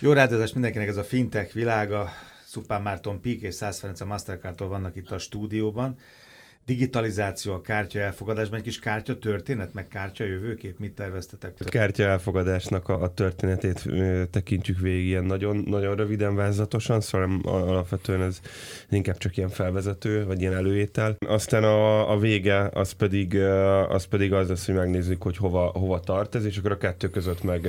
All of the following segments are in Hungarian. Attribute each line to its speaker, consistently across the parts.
Speaker 1: Jó rádiózás mindenkinek ez a fintech világa. Szupán Márton Pík és Szász Ferenc a Mastercardtól vannak itt a stúdióban. Digitalizáció a kártya elfogadásban, egy kis kártya történet, meg kártya jövőkép, mit terveztetek?
Speaker 2: A kártya elfogadásnak a, a történetét ö, tekintjük végig ilyen nagyon, nagyon röviden, vázlatosan, szóval alapvetően ez inkább csak ilyen felvezető, vagy ilyen előétel. Aztán a, a vége az pedig, az pedig az lesz, hogy megnézzük, hogy hova, hova tart ez, és akkor a kettő között meg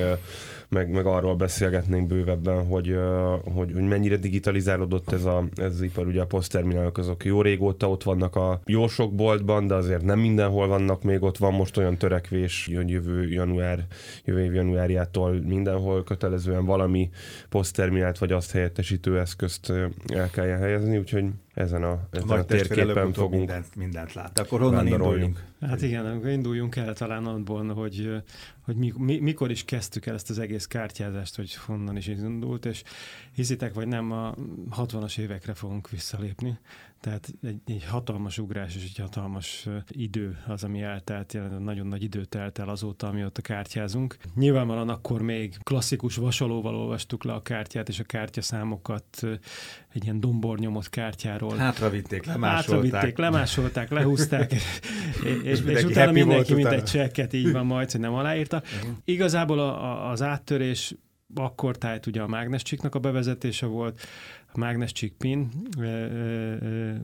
Speaker 2: meg, meg arról beszélgetnénk bővebben, hogy, hogy, hogy mennyire digitalizálódott ez, a, ez az ipar. Ugye a posztterminálok azok jó régóta ott vannak a jó sok boltban, de azért nem mindenhol vannak még ott. Van most olyan törekvés, jön jövő január, jövő év januárjától mindenhol kötelezően valami posztterminált vagy azt helyettesítő eszközt el kell helyezni, úgyhogy ezen a, ezen a térképen fogunk
Speaker 1: mindent, mindent lát. Akkor honnan induljunk?
Speaker 3: Hát igen, akkor induljunk el talán abból, hogy, hogy mi, mi, mikor is kezdtük el ezt az egész kártyázást, hogy honnan is indult, és hiszitek vagy nem, a 60-as évekre fogunk visszalépni. Tehát egy, egy hatalmas ugrás és egy hatalmas idő az, ami eltelt, nagyon nagy idő telt el azóta, amióta kártyázunk. Nyilvánvalóan akkor még klasszikus vasalóval olvastuk le a kártyát, és a kártyaszámokat egy ilyen dombornyomott kártyáról.
Speaker 1: Hátra vitték, lemásolták.
Speaker 3: Hátra vitték, lemásolták, lehúzták, és, és, és utána mindenki mint egy csekket így van majd, hogy nem aláírta. Uh-huh. Igazából a, a, az áttörés akkor tájt ugye a mágnescsiknak a bevezetése volt, a mágnescsik pin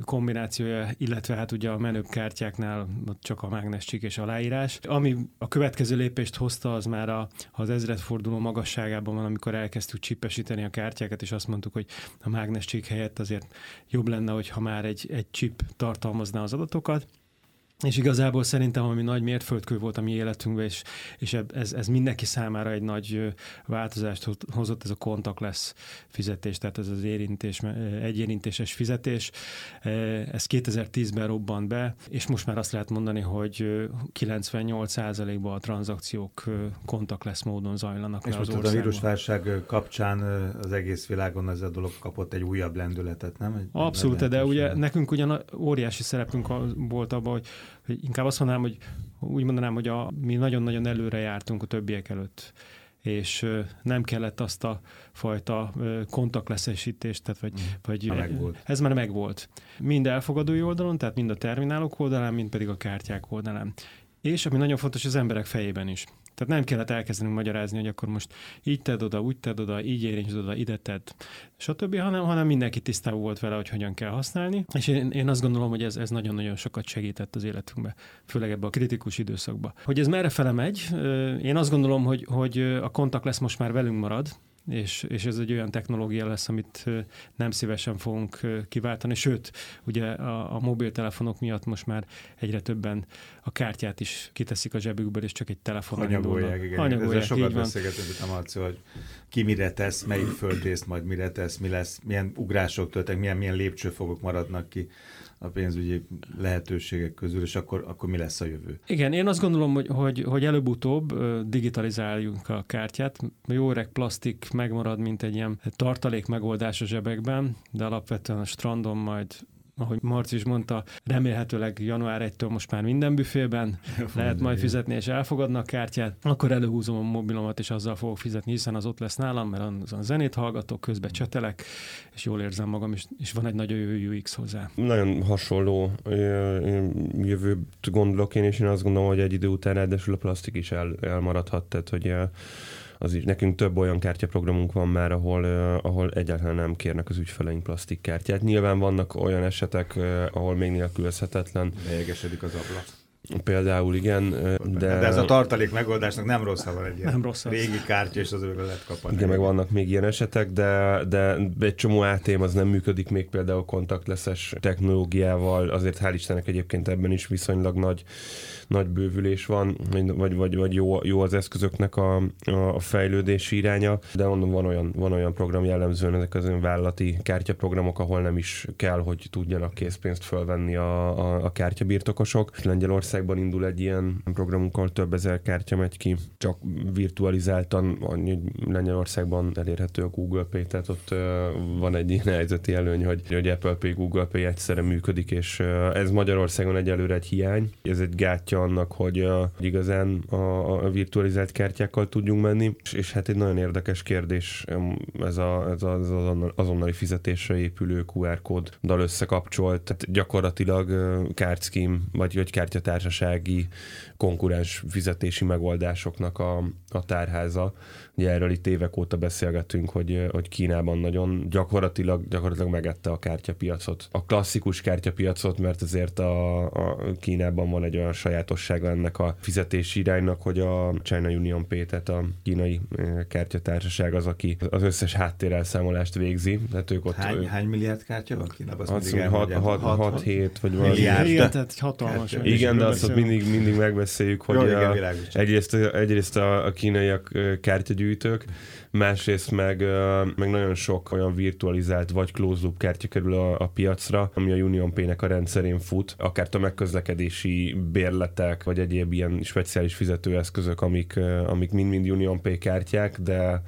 Speaker 3: kombinációja, illetve hát ugye a menőbb kártyáknál csak a mágnescsik és aláírás. Ami a következő lépést hozta, az már a, az ezredforduló magasságában van, amikor elkezdtük csipesíteni a kártyákat, és azt mondtuk, hogy a mágnescsik helyett azért jobb lenne, hogyha már egy, egy chip tartalmazná az adatokat. És igazából szerintem, ami nagy mérföldkő volt a mi életünkben, és, és ez, ez mindenki számára egy nagy változást hozott, ez a kontaktless fizetés, tehát ez az érintés, egyérintéses fizetés. Ez 2010-ben robbant be, és most már azt lehet mondani, hogy 98%-ban a tranzakciók kontaktless módon zajlanak
Speaker 1: és most az a vírusválság kapcsán az egész világon ez a dolog kapott egy újabb lendületet, nem? Egy
Speaker 3: Abszolút, de ugye nekünk ugyan óriási szerepünk volt abban, hogy hogy inkább azt mondanám, hogy úgy mondanám, hogy a, mi nagyon-nagyon előre jártunk a többiek előtt és nem kellett azt a fajta kontaktleszesítést, tehát vagy, mm. vagy
Speaker 1: megvolt.
Speaker 3: ez már megvolt. Mind elfogadói oldalon, tehát mind a terminálok oldalán, mind pedig a kártyák oldalán. És ami nagyon fontos, az emberek fejében is. Tehát nem kellett elkezdenünk magyarázni, hogy akkor most így tedd oda, úgy tedd oda, így érintsd oda, ide tedd, stb., hanem, hanem mindenki tisztában volt vele, hogy hogyan kell használni. És én, én azt gondolom, hogy ez, ez nagyon-nagyon sokat segített az életünkbe, főleg ebbe a kritikus időszakba. Hogy ez merre fele megy, én azt gondolom, hogy, hogy a kontakt lesz most már velünk marad, és, és ez egy olyan technológia lesz, amit nem szívesen fogunk kiváltani, sőt, ugye a, a mobiltelefonok miatt most már egyre többen a kártyát is kiteszik a zsebükből, és csak egy telefonon
Speaker 1: Hanyagolják, igen. Hanyagolják, Ezzel sokat beszélgetünk itt a Marci, hogy ki mire tesz, melyik földrészt majd mire tesz, mi lesz, milyen ugrások történnek, milyen, milyen lépcsőfogok maradnak ki a pénzügyi lehetőségek közül, és akkor, akkor mi lesz a jövő?
Speaker 3: Igen, én azt gondolom, hogy, hogy, hogy előbb-utóbb digitalizáljuk a kártyát. Jó öreg plastik megmarad, mint egy ilyen tartalék megoldás a zsebekben, de alapvetően a strandon majd ahogy Marci is mondta, remélhetőleg január 1-től most már minden büfében lehet majd fizetni, és elfogadnak kártyát, akkor előhúzom a mobilomat, és azzal fogok fizetni, hiszen az ott lesz nálam, mert a zenét hallgatok, közben csetelek, és jól érzem magam, és, és van egy nagyon jó UX hozzá.
Speaker 2: Nagyon hasonló jövőt gondolok én, és én azt gondolom, hogy egy idő után ráadásul a plastik is el, elmaradhat, tehát hogy az is, nekünk több olyan kártyaprogramunk van már, ahol, ahol egyáltalán nem kérnek az ügyfeleink plastikkártyát. Nyilván vannak olyan esetek, ahol még nélkülözhetetlen.
Speaker 1: Bejegesedik az ablak.
Speaker 2: Például igen,
Speaker 1: de... De ez a tartalék megoldásnak nem rossz, ha van egy nem rossz régi kártya, és az lehet kapni.
Speaker 2: Igen, meg vannak még ilyen esetek, de, de egy csomó ATM az nem működik még például kontaktleszes technológiával, azért hál' Istennek egyébként ebben is viszonylag nagy nagy bővülés van, vagy, vagy, vagy jó, jó az eszközöknek a, a fejlődési iránya, de mondom, van olyan, van olyan program jellemzően ezek az olyan vállalati kártyaprogramok, ahol nem is kell, hogy tudjanak készpénzt fölvenni a, a, a kártyabirtokosok. Lengyelország Magyarországban indul egy ilyen programunk, ahol több ezer kártya megy ki, csak virtualizáltan, annyi Lengyelországban elérhető a Google Pay, tehát ott van egy ilyen helyzeti előny, hogy, hogy Apple Pay, Google Pay egyszerre működik, és ez Magyarországon egyelőre egy hiány. Ez egy gátja annak, hogy igazán a, a virtualizált kártyákkal tudjunk menni, és, és hát egy nagyon érdekes kérdés ez, a, ez az azonnali fizetésre épülő QR kóddal összekapcsolt, tehát gyakorlatilag kártszkim, vagy, vagy kártyatársasági konkurens fizetési megoldásoknak a, a tárháza. Ugye erről itt évek óta beszélgetünk, hogy, hogy Kínában nagyon gyakorlatilag, gyakorlatilag megette a kártyapiacot. A klasszikus kártyapiacot, mert azért a, a Kínában van egy olyan sajátossága ennek a fizetési iránynak, hogy a China Union Pay, tehát a kínai kártyatársaság az, aki az összes háttérelszámolást végzi. Tehát ők ott,
Speaker 1: hány, ők... hány milliárd kártya van Kínában?
Speaker 2: Azt 6-7 vagy
Speaker 3: valami. Igen, tehát hatalmas.
Speaker 2: Igen, de azt mindig, mindig megbeszéljük, hogy Jó, igen, a, egyrészt, egyrészt a, a kínaiak kártyagyűjtők, másrészt meg, meg nagyon sok olyan virtualizált vagy closed loop kártya kerül a, a piacra, ami a Union Pay-nek a rendszerén fut, akár tömegközlekedési bérletek, vagy egyéb ilyen speciális fizetőeszközök, amik, amik mind-mind Union Pay kártyák, de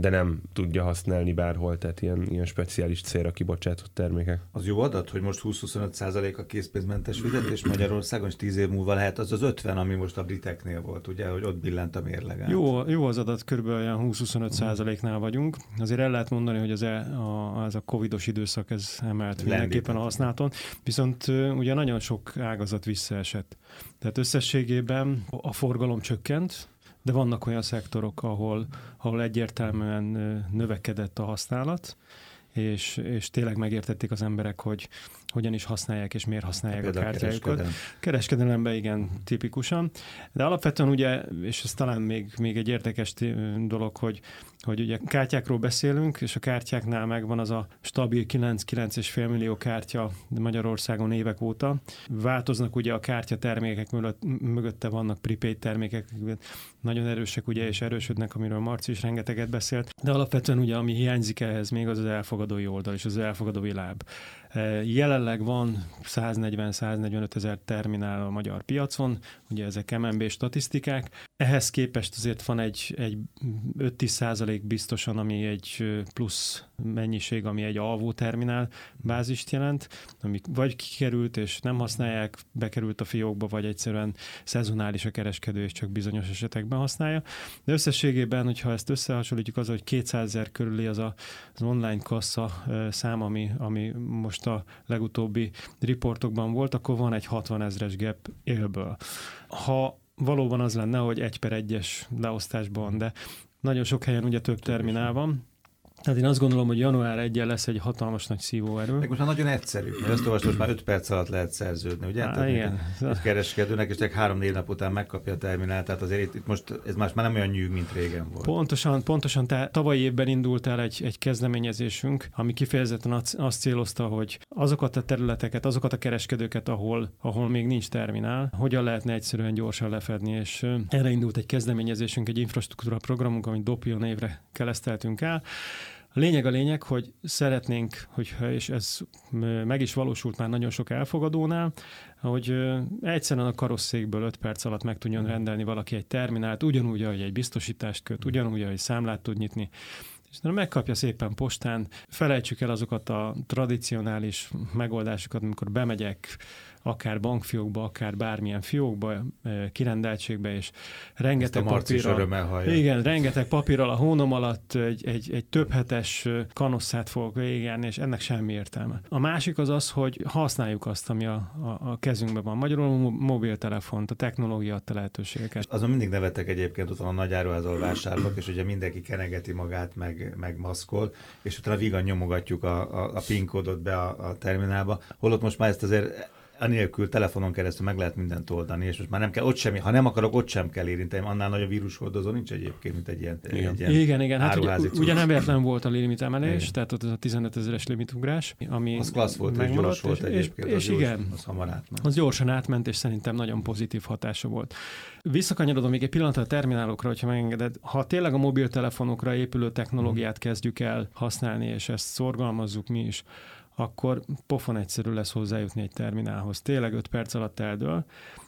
Speaker 2: de nem tudja használni bárhol, tehát ilyen, ilyen speciális célra kibocsátott termékek.
Speaker 1: Az jó adat, hogy most 20-25% a készpénzmentes fizetés Magyarországon, és 10 év múlva lehet az az 50, ami most a briteknél volt, ugye, hogy ott billent a mérleg.
Speaker 3: Jó, jó az adat, kb. olyan 20-25 nál vagyunk. Azért el lehet mondani, hogy az, e, a, az a covidos időszak ez emelt mindenképpen a használaton, viszont ugye nagyon sok ágazat visszaesett. Tehát összességében a forgalom csökkent, de vannak olyan szektorok, ahol, ahol egyértelműen növekedett a használat, és, és tényleg megértették az emberek, hogy hogyan is használják és miért használják a, a kártyájukat. Kereskedelem. Kereskedelemben igen, tipikusan. De alapvetően ugye, és ez talán még, még egy érdekes dolog, hogy, hogy ugye kártyákról beszélünk, és a kártyáknál megvan az a stabil 9-9,5 millió kártya Magyarországon évek óta. Változnak ugye a kártya termékek mögött, mögötte vannak prepaid termékek, nagyon erősek ugye, és erősödnek, amiről Marci is rengeteget beszélt. De alapvetően ugye, ami hiányzik ehhez még az az elfogadói oldal és az elfogadói láb. Jelenleg van 140-145 ezer terminál a magyar piacon, ugye ezek MNB statisztikák. Ehhez képest azért van egy, egy 5-10 százalék biztosan, ami egy plusz mennyiség, ami egy alvó terminál bázist jelent, ami vagy kikerült és nem használják, bekerült a fiókba, vagy egyszerűen szezonális a kereskedő, és csak bizonyos esetekben használja. De összességében, hogyha ezt összehasonlítjuk az, hogy 200 ezer körüli az a, az online kassa szám, ami, ami most a legutóbbi riportokban volt, akkor van egy 60 ezres gap élből. Ha valóban az lenne, hogy egy per egyes leosztásban, de nagyon sok helyen ugye több terminál van, tehát én azt gondolom, hogy január 1 lesz egy hatalmas nagy szívóerő.
Speaker 1: Meg most már nagyon egyszerű, mert ezt olvastam, hogy már 5 perc alatt lehet szerződni, ugye? Á, tehát igen. Egy kereskedőnek, és csak 3-4 nap után megkapja a terminált, tehát azért itt, itt most ez más már nem olyan nyűg, mint régen volt.
Speaker 3: Pontosan, pontosan. Tehát tavalyi évben indult el egy, egy kezdeményezésünk, ami kifejezetten azt célozta, hogy azokat a területeket, azokat a kereskedőket, ahol, ahol még nincs terminál, hogyan lehetne egyszerűen gyorsan lefedni, és erre indult egy kezdeményezésünk, egy infrastruktúra programunk, amit Dopio névre kereszteltünk el. Lényeg a lényeg, hogy szeretnénk, hogyha, és ez meg is valósult már nagyon sok elfogadónál, hogy egyszerűen a karosszékből 5 perc alatt meg tudjon rendelni valaki egy terminált, ugyanúgy, ahogy egy biztosítást köt, ugyanúgy, ahogy számlát tud nyitni, és megkapja szépen postán, felejtsük el azokat a tradicionális megoldásokat, amikor bemegyek akár bankfiókba, akár bármilyen fiókba, eh, kirendeltségbe, és rengeteg papírral, igen, rengeteg papírral a hónom alatt egy, egy, egy több hetes eh, kanosszát fogok végigjárni, és ennek semmi értelme. A másik az az, hogy használjuk azt, ami a, a, a kezünkben van. Magyarul mobiltelefont, a technológia adta lehetőségeket.
Speaker 1: Azon mindig nevetek egyébként, ott a nagy áruházal vásárlok, és ugye mindenki kenegeti magát, meg, meg maszkol, és utána vigan nyomogatjuk a, a, a PIN kódot be a, a terminálba, holott most már ezt azért anélkül telefonon keresztül meg lehet mindent oldani, és most már nem kell ott semmi, ha nem akarok, ott sem kell érinteni, annál nagyobb vírushordozó nincs egyébként, mint egy ilyen,
Speaker 3: igen.
Speaker 1: egy ilyen
Speaker 3: Igen, igen, hát ugye, ugye nem véletlen volt a limit emelés, igen. tehát ott az a 15 ezeres limitugrás, ami
Speaker 1: Az klassz volt, és gyors volt egyébként. És, és
Speaker 3: az igen,
Speaker 1: gyors, az hamar átment.
Speaker 3: Az gyorsan átment, és szerintem nagyon pozitív hatása volt. Visszakanyarodom még egy pillanatra a terminálokra, hogyha megengeded. Ha tényleg a mobiltelefonokra épülő technológiát kezdjük el használni, és ezt szorgalmazzuk mi is, akkor pofon egyszerű lesz hozzájutni egy terminálhoz. Tényleg 5 perc alatt eldől,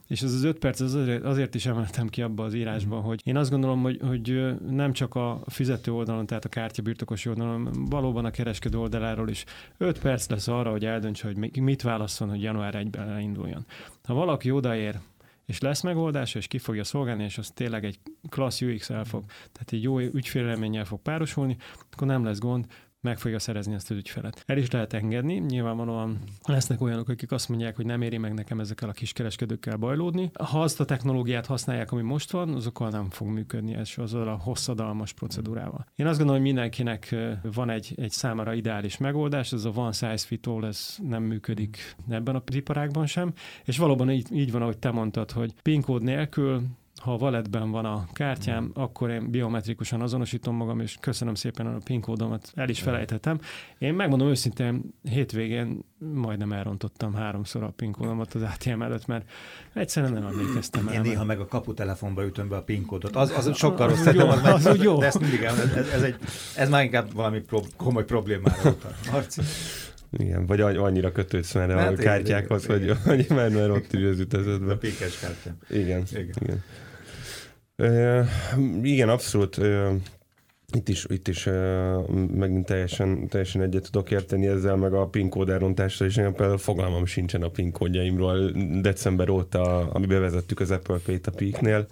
Speaker 3: és ez az öt perc az azért, azért is emeltem ki abba az írásban, hogy én azt gondolom, hogy, hogy nem csak a fizető oldalon, tehát a kártya birtokosi oldalon, valóban a kereskedő oldaláról is öt perc lesz arra, hogy eldöntse, hogy mit válasszon, hogy január 1-ben induljon. Ha valaki odaér és lesz megoldása, és ki fogja szolgálni, és az tényleg egy klassz UX el fog, tehát egy jó ügyfélelménnyel fog párosulni, akkor nem lesz gond, meg fogja szerezni ezt az ügyfelet. El is lehet engedni, nyilvánvalóan lesznek olyanok, akik azt mondják, hogy nem éri meg nekem ezekkel a kiskereskedőkkel bajlódni. Ha azt a technológiát használják, ami most van, azokkal nem fog működni ez azzal a hosszadalmas procedúrával. Én azt gondolom, hogy mindenkinek van egy, egy számára ideális megoldás, ez a one size fit all, ez nem működik ebben a iparágban sem, és valóban így, így van, ahogy te mondtad, hogy PIN kód nélkül ha a valetben van a kártyám, mm. akkor én biometrikusan azonosítom magam, és köszönöm szépen a PIN kódomat, el is felejtettem. Én megmondom őszintén, hétvégén majdnem elrontottam háromszor a PIN kódomat az ATM előtt, mert egyszerűen nem emlékeztem
Speaker 1: el. Én néha meg a kaputelefonba ütöm be a PIN kódot. Az, az sokkal rossz. Az, jó, az, az, az, jó. De ezt mindig el, ez, ez, egy, ez már inkább valami pro, komoly problémára utal. Marci.
Speaker 2: Igen, vagy annyira kötődsz már hát a kártyákhoz, hogy, hogy már, már ott ülj az ütezetben.
Speaker 1: A pékes kártya.
Speaker 2: Igen, igen. igen. Igen, abszolút. Itt is, itt is uh, megint teljesen, teljesen egyet tudok érteni ezzel, meg a PIN kód elrontással, és nekem például fogalmam sincsen a PIN kódjaimról. December óta, ami bevezettük az Apple Pay-t a Peaknél,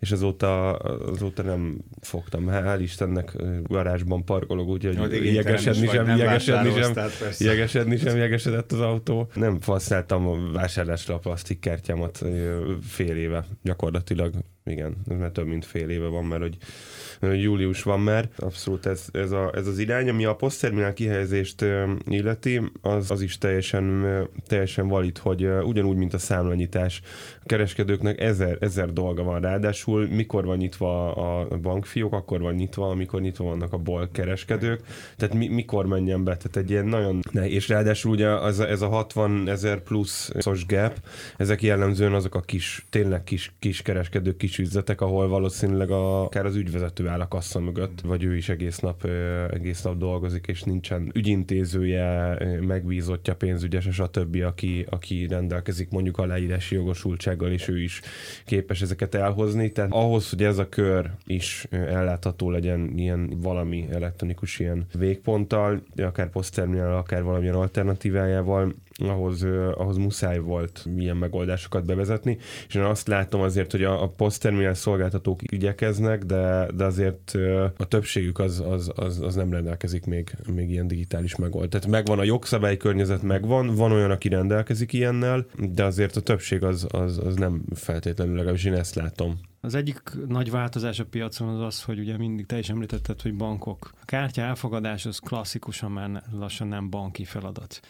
Speaker 2: és azóta, azóta nem fogtam. Hál' Istennek garázsban parkolok, úgyhogy jegesedni sem, jegesedni sem, jegesedni sem jegesedett az autó. Nem használtam a vásárlásra a plastikkártyámat fél éve gyakorlatilag. Igen, ez már több mint fél éve van, mert hogy július van már. Abszolút ez, ez, a, ez az irány, ami a posztterminál kihelyezést illeti, az, az is teljesen, teljesen valid, hogy ugyanúgy, mint a számlanyítás, a kereskedőknek ezer, ezer dolga van. Ráadásul mikor van nyitva a bankfiók, akkor van nyitva, amikor nyitva vannak a bolk kereskedők, tehát mi, mikor menjen be, tehát egy ilyen nagyon nehéz. És ráadásul ugye az, ez a 60 ezer plusz szos gap, ezek jellemzően azok a kis, tényleg kis, kis kereskedők, kis üzletek, ahol valószínűleg a, akár az ügyvezető áll a kassa mögött, vagy ő is egész nap, egész nap dolgozik, és nincsen ügyintézője, megbízottja, pénzügyes, és a többi, aki, aki rendelkezik mondjuk a leírási jogosultsággal, és ő is képes ezeket elhozni. Tehát ahhoz, hogy ez a kör is ellátható legyen ilyen valami elektronikus ilyen végponttal, akár posztterminál, akár valamilyen alternatívájával, ahhoz, ahhoz muszáj volt milyen megoldásokat bevezetni, és én azt látom azért, hogy a, a posztterminál szolgáltatók igyekeznek, de, de azért a többségük az, az, az, az nem rendelkezik még, még ilyen digitális megold. Tehát megvan a jogszabálykörnyezet, megvan, van olyan, aki rendelkezik ilyennel, de azért a többség az, az, az nem feltétlenül, legalábbis én ezt látom.
Speaker 3: Az egyik nagy változás a piacon az az, hogy ugye mindig te is említetted, hogy bankok. A kártya elfogadás az klasszikusan már lassan nem banki feladat.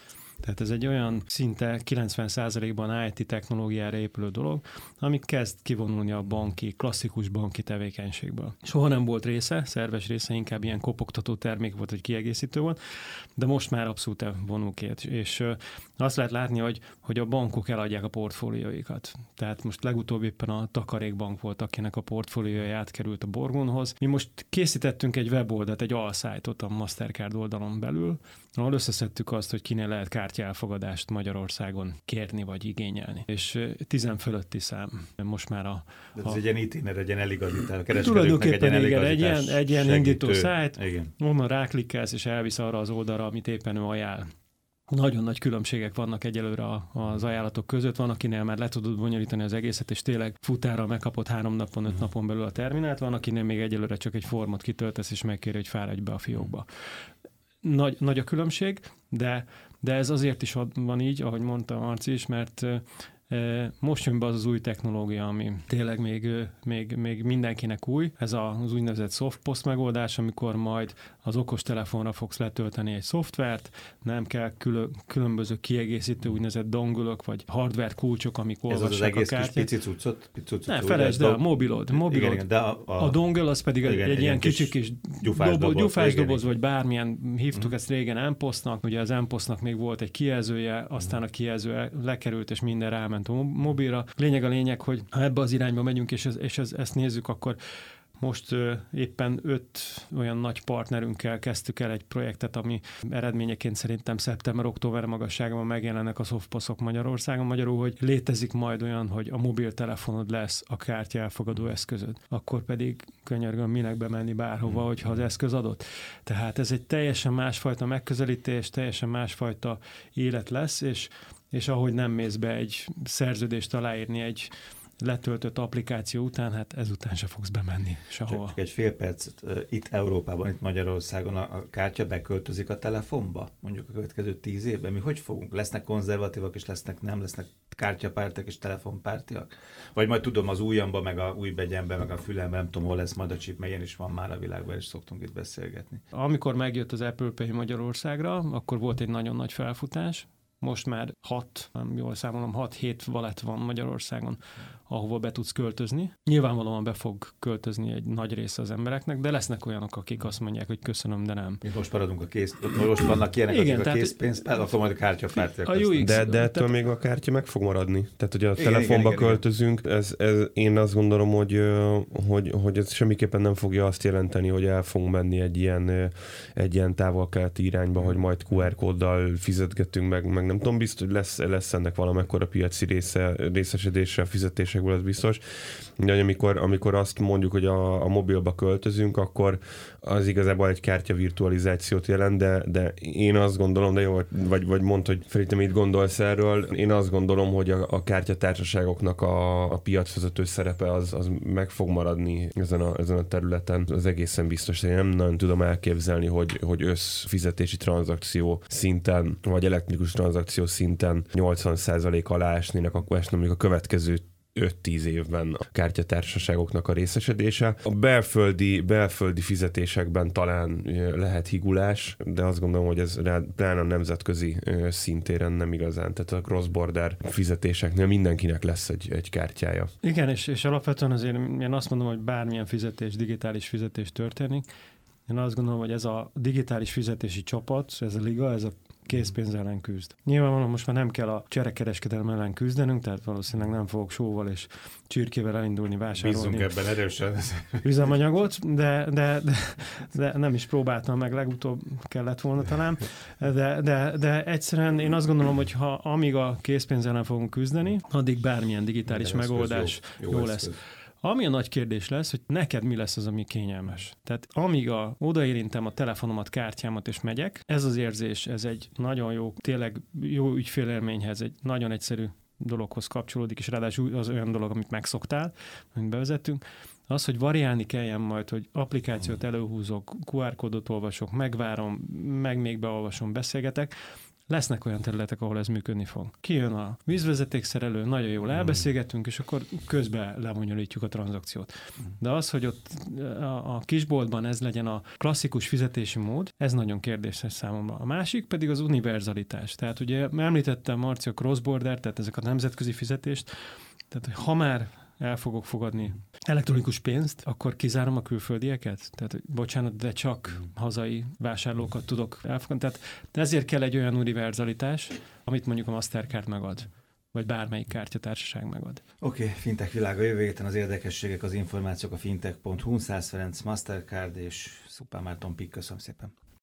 Speaker 3: Tehát ez egy olyan szinte 90%-ban IT technológiára épülő dolog, ami kezd kivonulni a banki, klasszikus banki tevékenységből. Soha nem volt része, szerves része, inkább ilyen kopogtató termék volt, vagy kiegészítő volt, de most már abszolút vonul ki. És azt lehet látni, hogy, hogy a bankok eladják a portfólióikat. Tehát most legutóbb éppen a Takarékbank volt, akinek a portfóliója átkerült a Borgonhoz. Mi most készítettünk egy weboldalt, egy alszájtot a Mastercard oldalon belül, ahol összeszedtük azt, hogy kinél lehet kártya elfogadást Magyarországon kérni vagy igényelni. És tizen fölötti szám most már a...
Speaker 1: De ez a... egy ilyen itiner, egy ilyen eligazítás.
Speaker 3: Tulajdonképpen egy igen, egy ilyen, egy ilyen indító szájt, onnan ráklikkelsz és elvisz arra az oldalra, amit éppen ő ajánl. Nagyon nagy különbségek vannak egyelőre az ajánlatok között. Van, akinél már le tudod bonyolítani az egészet, és tényleg futára megkapott három napon, öt mhm. napon belül a terminált. Van, akinél még egyelőre csak egy formot kitöltesz, és megkéri, hogy fáradj be a fiókba nagy, nagy a különbség, de, de ez azért is van így, ahogy mondta Marci is, mert most jön be az az új technológia, ami tényleg még, még, még mindenkinek új. Ez az úgynevezett soft post megoldás, amikor majd az okos telefonra fogsz letölteni egy szoftvert, nem kell külön, különböző kiegészítő úgynevezett dongulok, vagy hardware kulcsok, amik olvassák
Speaker 1: Ez az egész a kártyát. kis pici cuccot?
Speaker 3: cuccot ne, felejtsd el, a mobilod. mobilod. Igen, igen, de a, a, a dongle az pedig igen, egy, egy ilyen kicsi kis gyufás doboz, gyufás doboz, vagy bármilyen, hívtuk hmm. ezt régen Amposznak, ugye az Amposznak még volt egy kijelzője, aztán a kijelző lekerült, és minden ráment mobilra. Lényeg a lényeg, hogy ha ebbe az irányba megyünk, és, ez, és ez, ezt nézzük, akkor Most éppen öt olyan nagy partnerünkkel kezdtük el egy projektet, ami eredményeként szerintem szeptember-október magasságban megjelennek a softpasszok Magyarországon. Magyarul, hogy létezik majd olyan, hogy a mobiltelefonod lesz a kártya elfogadó eszközöd. Akkor pedig könyörgöm, minek bemenni bárhova, hogyha az eszköz adott. Tehát ez egy teljesen másfajta megközelítés, teljesen másfajta élet lesz, és, és ahogy nem mész be egy szerződést aláírni egy letöltött applikáció után, hát ezután se fogsz bemenni sehova.
Speaker 1: Csak egy fél perc, itt Európában, itt Magyarországon a, kártya beköltözik a telefonba, mondjuk a következő tíz évben. Mi hogy fogunk? Lesznek konzervatívak, és lesznek nem, lesznek kártyapártiak és telefonpártiak? Vagy majd tudom az ujjamba, meg a új begyenbe, meg a fülembe, nem tudom, hol lesz majd a chip, mert ilyen is van már a világban, és szoktunk itt beszélgetni.
Speaker 3: Amikor megjött az Apple Pay Magyarországra, akkor volt egy nagyon nagy felfutás, most már hat, nem jól számolom, hat hét valet van Magyarországon, ahova be tudsz költözni. Nyilvánvalóan be fog költözni egy nagy része az embereknek, de lesznek olyanok, akik azt mondják, hogy köszönöm, de nem.
Speaker 1: Mi most maradunk a kész, most vannak ilyenek, Igen, akik a készpénz, akkor majd a kártyafártyák.
Speaker 2: A UX, de, de ettől tehát... még a kártya meg fog maradni. Tehát, hogy a igen, telefonba igen, költözünk, igen. Ez, ez, én azt gondolom, hogy, hogy, hogy ez semmiképpen nem fogja azt jelenteni, hogy el fogunk menni egy ilyen, egy ilyen távol-keleti irányba, hogy majd QR kóddal fizetgetünk, meg, meg nem tudom, biztos, hogy lesz, lesz ennek valamekkora piaci része, részesedése a fizetésekből, az biztos. De amikor, amikor azt mondjuk, hogy a, a mobilba költözünk, akkor az igazából egy kártya virtualizációt jelent, de, de én azt gondolom, de jó, vagy, vagy mondd, hogy Feri, mit gondolsz erről, én azt gondolom, hogy a, a kártyatársaságoknak a, a piacvezető szerepe az, az meg fog maradni ezen a, ezen a területen, az egészen biztos. Én nem nagyon tudom elképzelni, hogy, hogy összfizetési tranzakció szinten, vagy elektronikus tranzakció szinten 80% alá esnének, akkor esne mondjuk a következő 5-10 évben a kártyatársaságoknak a részesedése. A belföldi, belföldi fizetésekben talán lehet higulás, de azt gondolom, hogy ez pláne a nemzetközi szintéren nem igazán. Tehát a cross-border fizetéseknél mindenkinek lesz egy, egy kártyája.
Speaker 3: Igen, és, és alapvetően azért én azt mondom, hogy bármilyen fizetés, digitális fizetés történik, én azt gondolom, hogy ez a digitális fizetési csapat, ez a liga, ez a készpénz ellen küzd. Nyilvánvalóan most már nem kell a cserekereskedelem ellen küzdenünk, tehát valószínűleg nem fogok sóval és csirkével elindulni vásárolni.
Speaker 1: Bízunk ebben erősen.
Speaker 3: Üzemanyagot, de, de, de, de, nem is próbáltam meg, legutóbb kellett volna talán. De, de, de egyszerűen én azt gondolom, hogy ha amíg a készpénz ellen fogunk küzdeni, addig bármilyen digitális megoldás jó, jó, jó lesz. Ami a nagy kérdés lesz, hogy neked mi lesz az, ami kényelmes. Tehát amíg a, odaérintem a telefonomat, kártyámat és megyek, ez az érzés, ez egy nagyon jó, tényleg jó ügyfélélményhez, egy nagyon egyszerű dologhoz kapcsolódik, és ráadásul az olyan dolog, amit megszoktál, amit bevezettünk, az, hogy variálni kelljen majd, hogy applikációt előhúzok, QR kódot olvasok, megvárom, meg még beolvasom, beszélgetek, lesznek olyan területek, ahol ez működni fog. Kijön a vízvezetékszerelő, nagyon jól hmm. elbeszélgetünk, és akkor közben lebonyolítjuk a tranzakciót. De az, hogy ott a, a kisboltban ez legyen a klasszikus fizetési mód, ez nagyon kérdéses számomra. A másik pedig az univerzalitás. Tehát ugye említettem Marci a cross-border, tehát ezek a nemzetközi fizetést, tehát, hogy ha már el fogok fogadni elektronikus pénzt, akkor kizárom a külföldieket? Tehát, bocsánat, de csak hazai vásárlókat tudok elfogadni. Tehát ezért kell egy olyan univerzalitás, amit mondjuk a Mastercard megad vagy bármelyik kártyatársaság megad.
Speaker 1: Oké, okay, fintech világa jövő héten az érdekességek, az információk a fintech.hu, Szász Ferenc Mastercard és Szupán Márton Pik, köszönöm szépen.